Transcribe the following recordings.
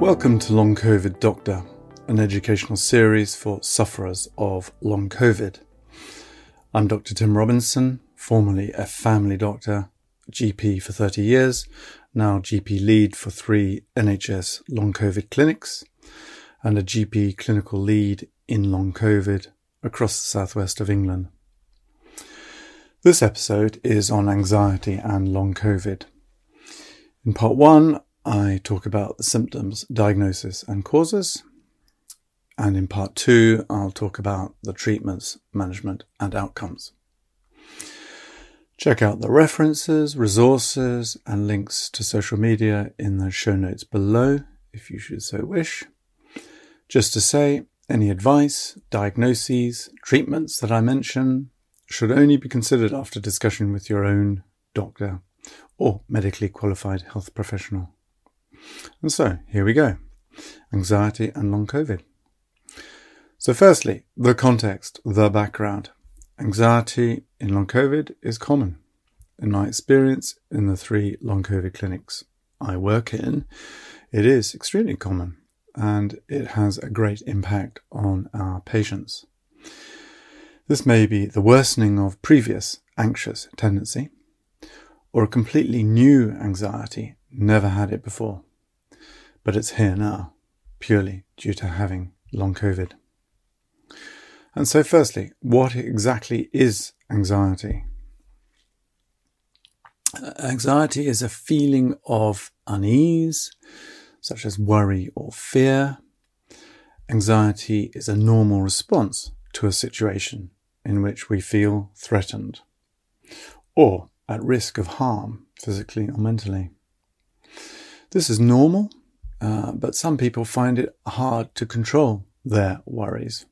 Welcome to Long COVID Doctor, an educational series for sufferers of long COVID. I'm Dr. Tim Robinson, formerly a family doctor, GP for 30 years, now GP lead for three NHS long COVID clinics, and a GP clinical lead in long COVID across the southwest of England. This episode is on anxiety and long COVID. In part one, I talk about the symptoms, diagnosis, and causes. And in part two, I'll talk about the treatments, management, and outcomes. Check out the references, resources, and links to social media in the show notes below if you should so wish. Just to say, any advice, diagnoses, treatments that I mention should only be considered after discussion with your own doctor or medically qualified health professional. And so here we go anxiety and long COVID. So, firstly, the context, the background. Anxiety in long COVID is common. In my experience in the three long COVID clinics I work in, it is extremely common and it has a great impact on our patients. This may be the worsening of previous anxious tendency or a completely new anxiety, never had it before but it's here now, purely due to having long COVID. And so, firstly, what exactly is anxiety? Anxiety is a feeling of unease, such as worry or fear. Anxiety is a normal response to a situation in which we feel threatened or at risk of harm, physically or mentally. This is normal uh, but some people find it hard to control their worries.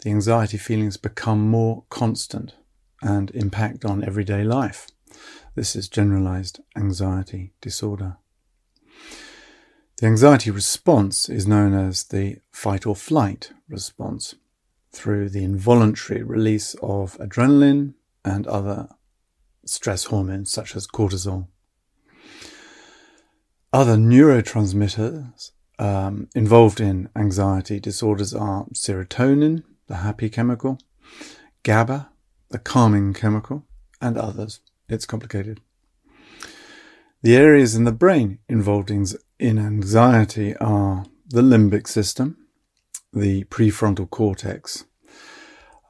The anxiety feelings become more constant and impact on everyday life. This is generalized anxiety disorder. The anxiety response is known as the fight or flight response through the involuntary release of adrenaline and other stress hormones such as cortisol. Other neurotransmitters um, involved in anxiety disorders are serotonin, the happy chemical, GABA, the calming chemical, and others. It's complicated. The areas in the brain involved in, anxiety are the limbic system, the prefrontal cortex,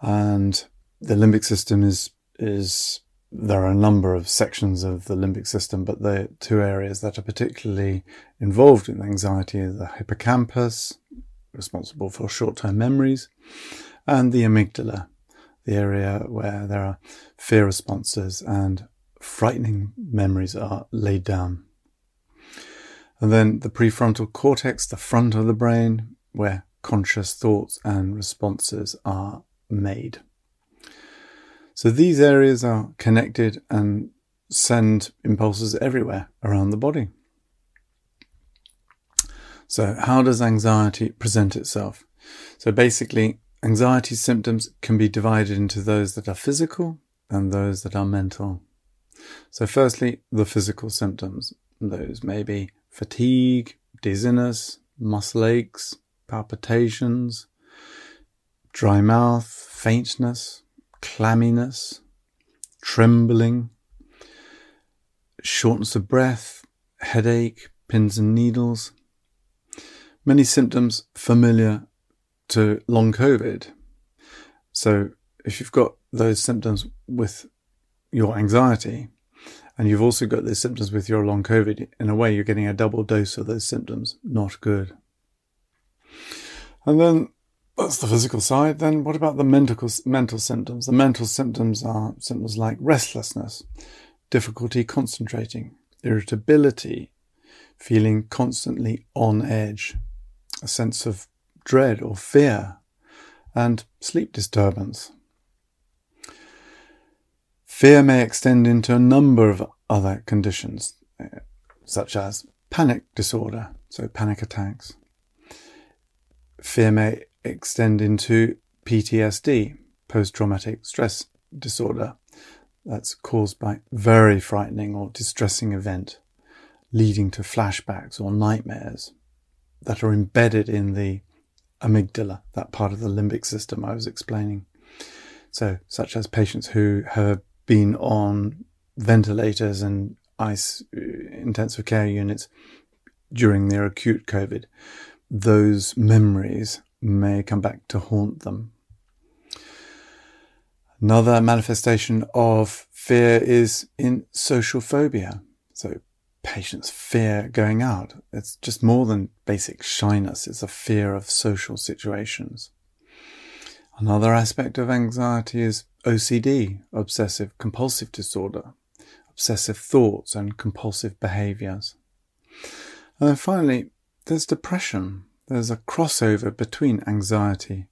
and the limbic system is is there are a number of sections of the limbic system, but the two areas that are particularly involved in anxiety are the hippocampus, responsible for short-term memories, and the amygdala, the area where there are fear responses and frightening memories are laid down. And then the prefrontal cortex, the front of the brain, where conscious thoughts and responses are made. So these areas are connected and send impulses everywhere around the body. So, how does anxiety present itself? So, basically, anxiety symptoms can be divided into those that are physical and those that are mental. So, firstly, the physical symptoms. Those may be fatigue, dizziness, muscle aches, palpitations, dry mouth, faintness, clamminess, trembling, shortness of breath, headache, pins and needles. Many symptoms familiar to long COVID. So if you've got those symptoms with your anxiety, and you've also got those symptoms with your long COVID, in a way, you're getting a double dose of those symptoms. Not good. And then that's the physical side. Then what about the mental, mental symptoms? The mental symptoms are symptoms like restlessness, difficulty concentrating, irritability, feeling constantly on edge, a sense of dread or fear, and sleep disturbance. Fear may extend into a number of other conditions, eh, such as panic disorder, so panic attacks. Fear may extend into PTSD, post traumatic stress disorder, that's caused by very frightening or distressing event, leading to flashbacks or nightmares. that are embedded in the amygdala, that part of the limbic system I was explaining. So, such as patients who have been on ventilators and ICU uh, intensive care units during their acute COVID, those memories may come back to haunt them. Another manifestation of fear is in social phobia. So patients fear going out. It's just more than basic shyness. It's a fear of social situations. Another aspect of anxiety is OCD, obsessive compulsive disorder, obsessive thoughts and compulsive behaviors. And then finally, there's depression. There's a crossover between anxiety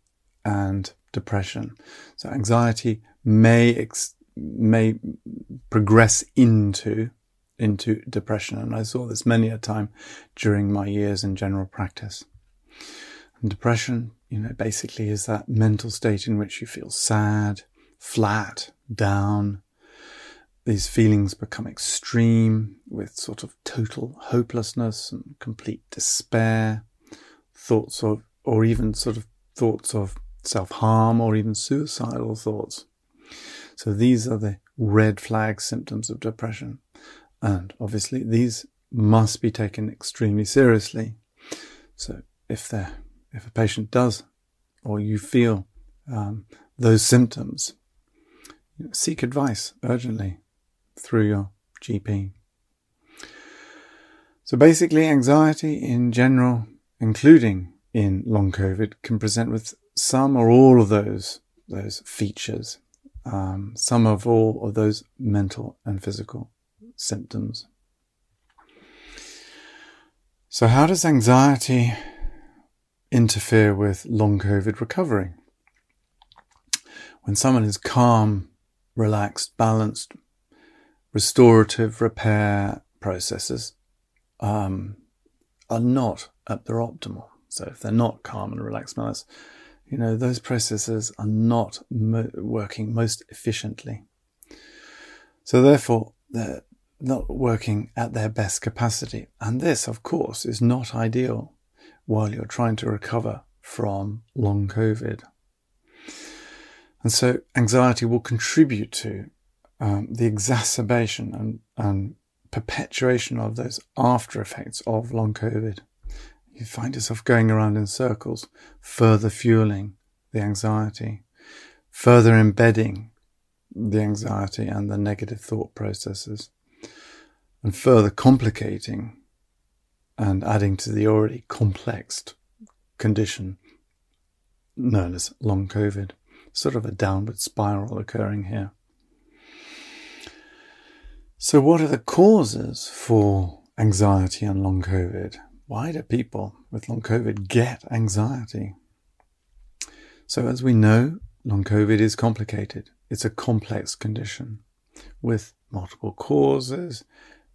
and depression. So anxiety may ex- may progress into into depression, and I saw this many a time during my years in general practice. And depression, you know, basically is that mental state in which you feel sad, flat, down. These feelings become extreme with sort of total hopelessness and complete despair, thoughts of, or even sort of thoughts of self harm or even suicidal thoughts. So these are the red flag symptoms of depression. And obviously these must be taken extremely seriously. So if they if a patient does or you feel um, those symptoms, seek advice urgently through your GP. So basically, anxiety in general, including in long COVID, can present with some or all of those those features, um, some of all of those mental and physical symptoms. So, how does anxiety interfere with long COVID recovery? When someone is calm, relaxed, balanced, restorative repair processes um, are not at their optimal. So, if they're not calm and relaxed, balanced, you know, those processes are not mo- working most efficiently. So therefore, they're not working at their best capacity. And this, of course, is not ideal while you're trying to recover from long COVID. And so anxiety will contribute to um, the exacerbation and, and perpetuation of those after effects of long COVID you find yourself going around in circles, further fueling the anxiety, further embedding the anxiety and the negative thought processes, and further complicating and adding to the already complex condition known as long COVID. Sort of a downward spiral occurring here. So, what are the causes for anxiety and long COVID? Why do people with long COVID get anxiety? So, as we know, long COVID is complicated. It's a complex condition with multiple causes,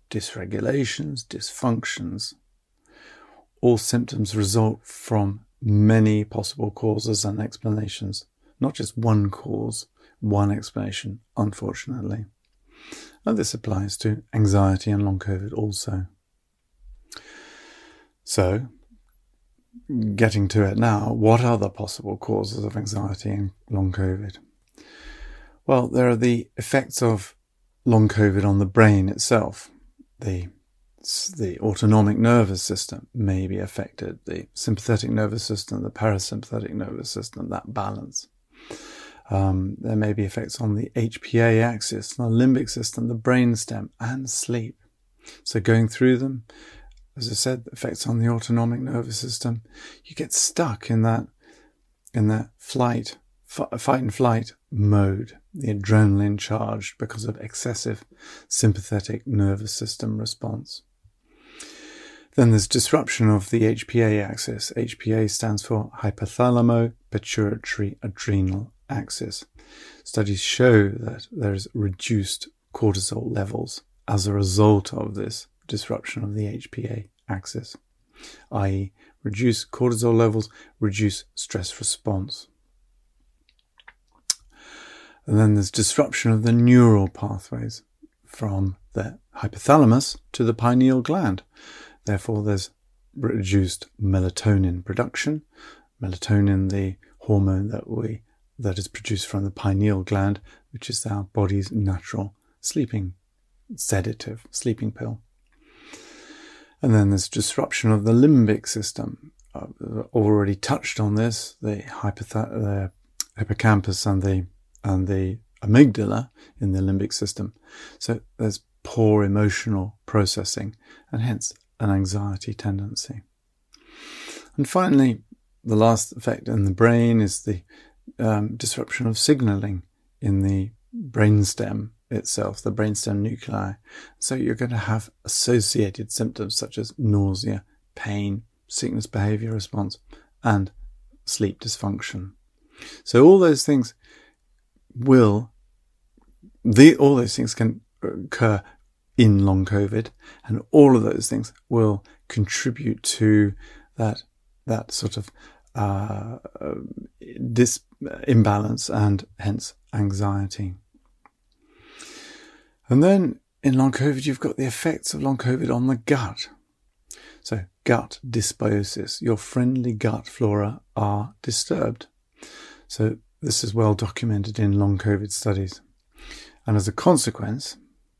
dysregulations, dysfunctions. All symptoms result from many possible causes and explanations, not just one cause, one explanation, unfortunately. And this applies to anxiety and long COVID also. So, getting to it now, what are the possible causes of anxiety in long COVID? Well, there are the effects of long COVID on the brain itself. The the autonomic nervous system may be affected, the sympathetic nervous system, the parasympathetic nervous system, that balance. Um, there may be effects on the HPA axis, the limbic system, the brainstem, and sleep. So going through them, as I said, effects on the autonomic nervous system. You get stuck in that in that flight, f- fight and flight mode, the adrenaline charged because of excessive sympathetic nervous system response. Then there's disruption of the HPA axis. HPA stands for hypothalamo pituitary adrenal axis. Studies show that there's reduced cortisol levels as a result of this disruption of the HPA axis, i.e., reduce cortisol levels, reduce stress response. And then there's disruption of the neural pathways from the hypothalamus to the pineal gland. Therefore, there's reduced melatonin production. Melatonin, the hormone that we that is produced from the pineal gland, which is our body's natural sleeping sedative, sleeping pill. And then there's disruption of the limbic system. I've already touched on this. The, hypoth- the hippocampus and the and the amygdala in the limbic system. So there's poor emotional processing and hence an anxiety tendency. And finally, the last effect in the brain is the um, disruption of signaling in the brainstem itself, the brainstem nuclei. So you're going to have associated symptoms such as nausea, pain, sickness behavior response, and sleep dysfunction. So all those things will, the, all those things can occur in long COVID, and all of those things will contribute to that that sort of uh, dis imbalance and hence anxiety. And then in long COVID, you've got the effects of long COVID on the gut. So gut dysbiosis, your friendly gut flora are disturbed. So this is well documented in long COVID studies. And as a consequence,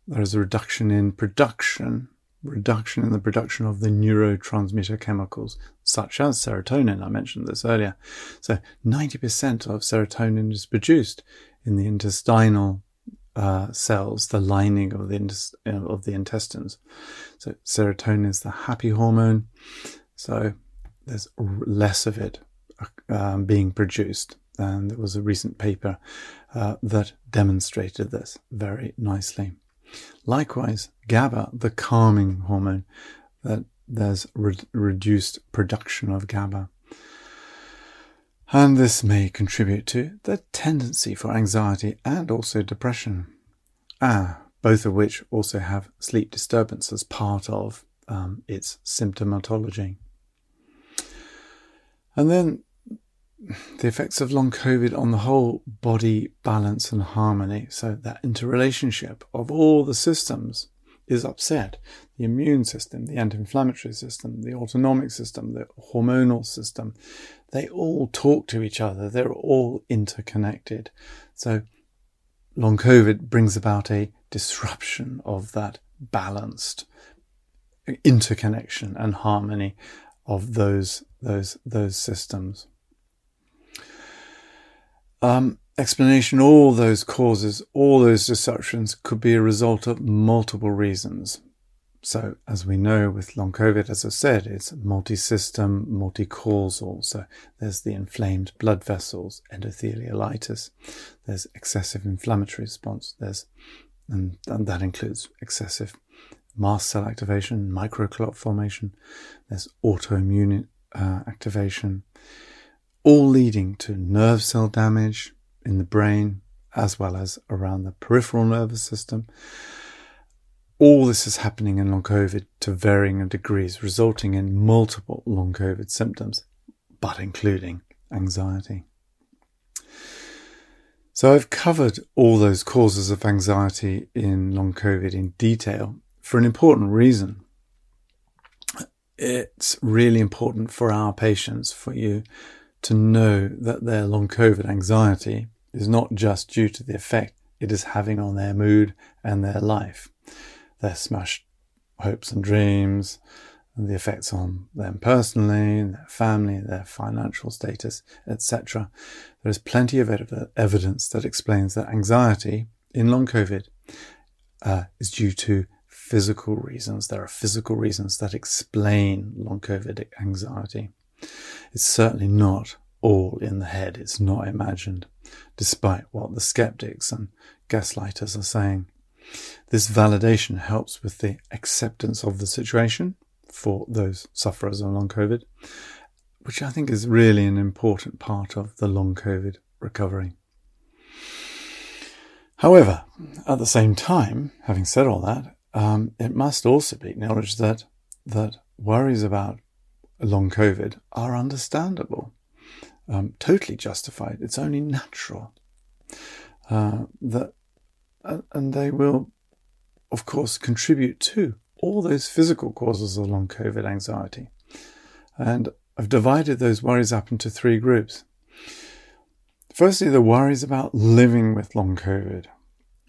there is a reduction in production, reduction in the production of the neurotransmitter chemicals, such as serotonin. I mentioned this earlier. So 90% of serotonin is produced in the intestinal uh, cells, the lining of the of the intestines. So serotonin is the happy hormone. So there's less of it um, being produced. And there was a recent paper uh, that demonstrated this very nicely. Likewise, GABA, the calming hormone, that there's re- reduced production of GABA. And this may contribute to the tendency for anxiety and also depression. Ah, both of which also have sleep disturbance as part of um, its symptomatology. And then the effects of long COVID on the whole body balance and harmony. So that interrelationship of all the systems is upset. The immune system, the anti-inflammatory system, the autonomic system, the hormonal system, they all talk to each other. They're all interconnected. So long COVID brings about a disruption of that balanced interconnection and harmony of those those those systems. Um, explanation all those causes, all those disruptions could be a result of multiple reasons. So, as we know with long COVID, as I said, it's multi-system, multi-causal. So there's the inflamed blood vessels, endothelialitis. There's excessive inflammatory response. There's, and, and that includes excessive mast cell activation, microclot formation. There's autoimmune uh, activation, all leading to nerve cell damage in the brain, as well as around the peripheral nervous system all this is happening in long COVID to varying degrees, resulting in multiple long COVID symptoms, but including anxiety. So I've covered all those causes of anxiety in long COVID in detail for an important reason. It's really important for our patients, for you to know that their long COVID anxiety is not just due to the effect it is having on their mood and their life their smashed hopes and dreams, and the effects on them personally, their family, their financial status, etc. There is plenty of ev- evidence that explains that anxiety in long COVID uh, is due to physical reasons. There are physical reasons that explain long COVID anxiety. It's certainly not all in the head. It's not imagined, despite what the skeptics and gaslighters are saying. This validation helps with the acceptance of the situation for those sufferers of long COVID, which I think is really an important part of the long COVID recovery. However, at the same time, having said all that, um, it must also be acknowledged that that worries about long COVID are understandable, um, totally justified. It's only natural uh, that and they will, of course, contribute to all those physical causes of long COVID anxiety. And I've divided those worries up into three groups. Firstly, the worries about living with long COVID.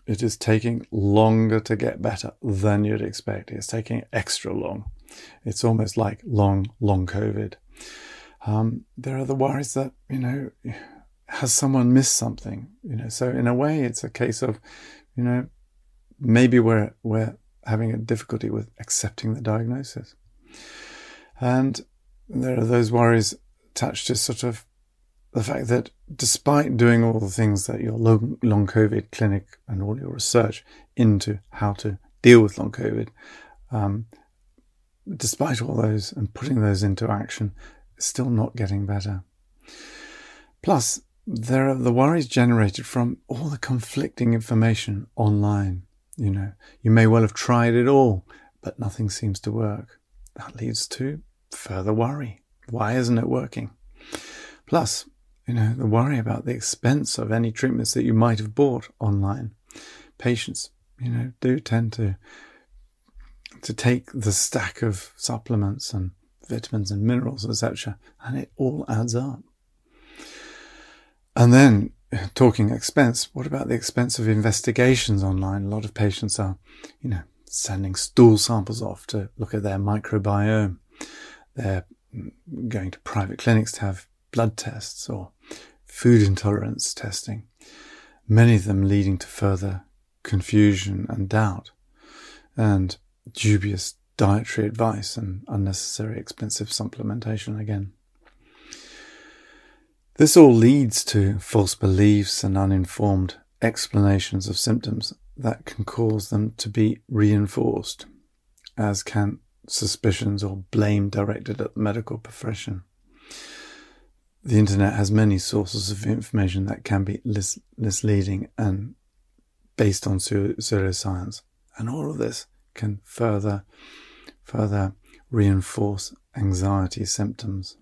It is taking longer to get better than you'd expect. It's taking extra long. It's almost like long, long COVID. Um, there are the worries that, you know, has someone missed something? You know, so in a way, it's a case of, you know, maybe we're, we're having a difficulty with accepting the diagnosis. And there are those worries attached to sort of the fact that despite doing all the things that your long, long COVID clinic and all your research into how to deal with long COVID, um, despite all those and putting those into action, still not getting better. Plus, there are the worries generated from all the conflicting information online. You know, you may well have tried it all, but nothing seems to work. That leads to further worry. Why isn't it working? Plus, you know, the worry about the expense of any treatments that you might have bought online. Patients, you know, do tend to to take the stack of supplements and vitamins and minerals, etc., and it all adds up. And then talking expense, what about the expense of investigations online? A lot of patients are, you know, sending stool samples off to look at their microbiome. They're going to private clinics to have blood tests or food intolerance testing, many of them leading to further confusion and doubt, and dubious dietary advice and unnecessary expensive supplementation again. This all leads to false beliefs and uninformed explanations of symptoms that can cause them to be reinforced, as can suspicions or blame directed at the medical profession. The internet has many sources of information that can be misleading and based on pseudoscience, and all of this can further further reinforce anxiety symptoms.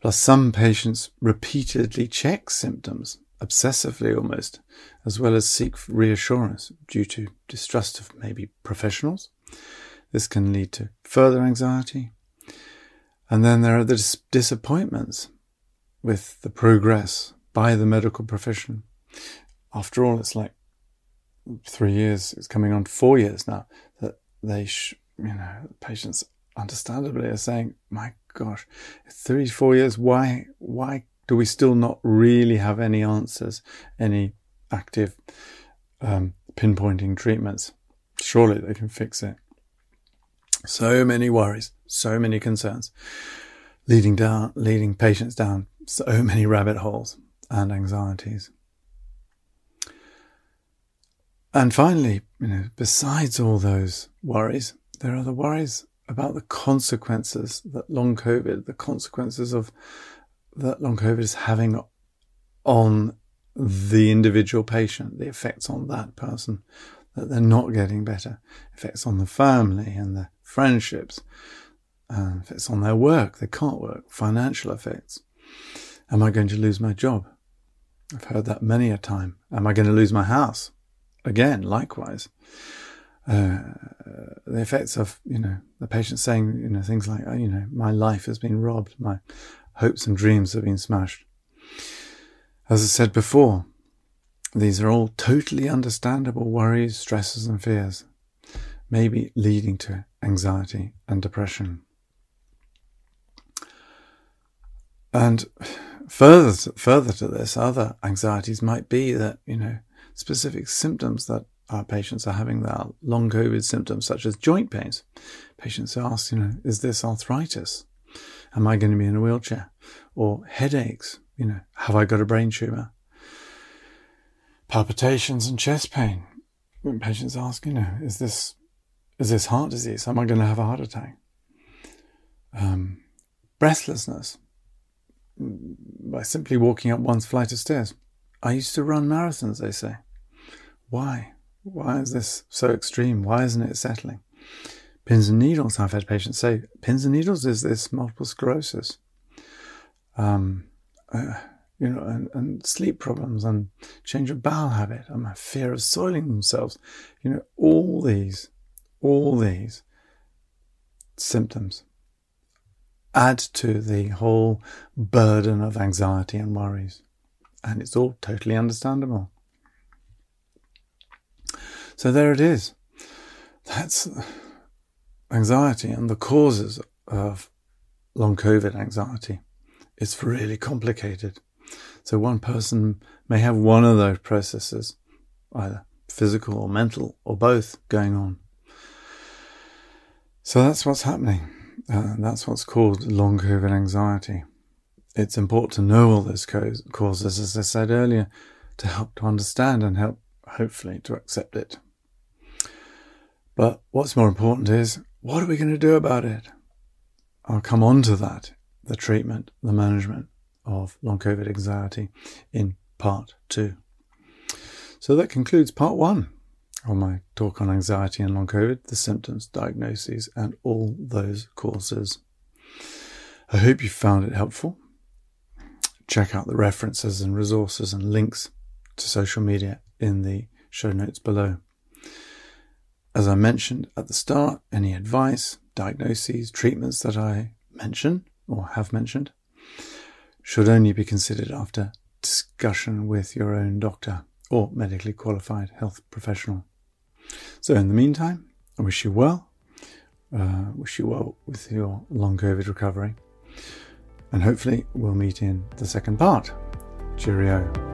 Plus, some patients repeatedly check symptoms, obsessively almost, as well as seek reassurance due to distrust of maybe professionals. This can lead to further anxiety. And then there are the dis- disappointments with the progress by the medical profession. After all, it's like three years, it's coming on four years now that they, sh- you know, patients understandably are saying, my gosh, three, four years, why, why do we still not really have any answers, any active um, pinpointing treatments? Surely they can fix it. So many worries, so many concerns, leading down, leading patients down so many rabbit holes and anxieties. And finally, you know, besides all those worries, there are the worries about the consequences that long COVID, the consequences of that long COVID is having on the individual patient, the effects on that person, that they're not getting better, effects on the family and the friendships, uh, effects on their work, they can't work, financial effects. Am I going to lose my job? I've heard that many a time. Am I going to lose my house? Again, likewise. Uh, the effects of you know the patient saying you know things like oh, you know my life has been robbed, my hopes and dreams have been smashed. As I said before, these are all totally understandable worries, stresses, and fears, maybe leading to anxiety and depression. And further, further to this, other anxieties might be that you know specific symptoms that our patients are having their long COVID symptoms, such as joint pains. Patients ask, you know, is this arthritis? Am I going to be in a wheelchair? Or headaches? You know, have I got a brain tumor? Palpitations and chest pain. When patients ask, you know, is this is this heart disease? Am I going to have a heart attack? Um, breathlessness by simply walking up one flight of stairs. I used to run marathons, they say. Why? Why is this so extreme? Why isn't it settling? Pins and needles, I've had patients say, pins and needles is this multiple sclerosis. Um, uh, you know, and, and, sleep problems and change of bowel habit and my fear of soiling themselves. You know, all these, all these symptoms add to the whole burden of anxiety and worries. And it's all totally understandable. So there it is. That's anxiety and the causes of long COVID anxiety. It's really complicated. So one person may have one of those processes, either physical or mental or both going on. So that's what's happening. Uh, that's what's called long COVID anxiety. It's important to know all those causes, as I said earlier, to help to understand and help, hopefully, to accept it. But what's more important is what are we going to do about it? I'll come on to that the treatment, the management of long COVID anxiety in part two. So that concludes part one of my talk on anxiety and long COVID, the symptoms, diagnoses, and all those causes. I hope you found it helpful. Check out the references and resources and links to social media in the show notes below. As I mentioned at the start, any advice, diagnoses, treatments that I mention or have mentioned should only be considered after discussion with your own doctor or medically qualified health professional. So, in the meantime, I wish you well. Uh, wish you well with your long COVID recovery. And hopefully, we'll meet in the second part. Cheerio.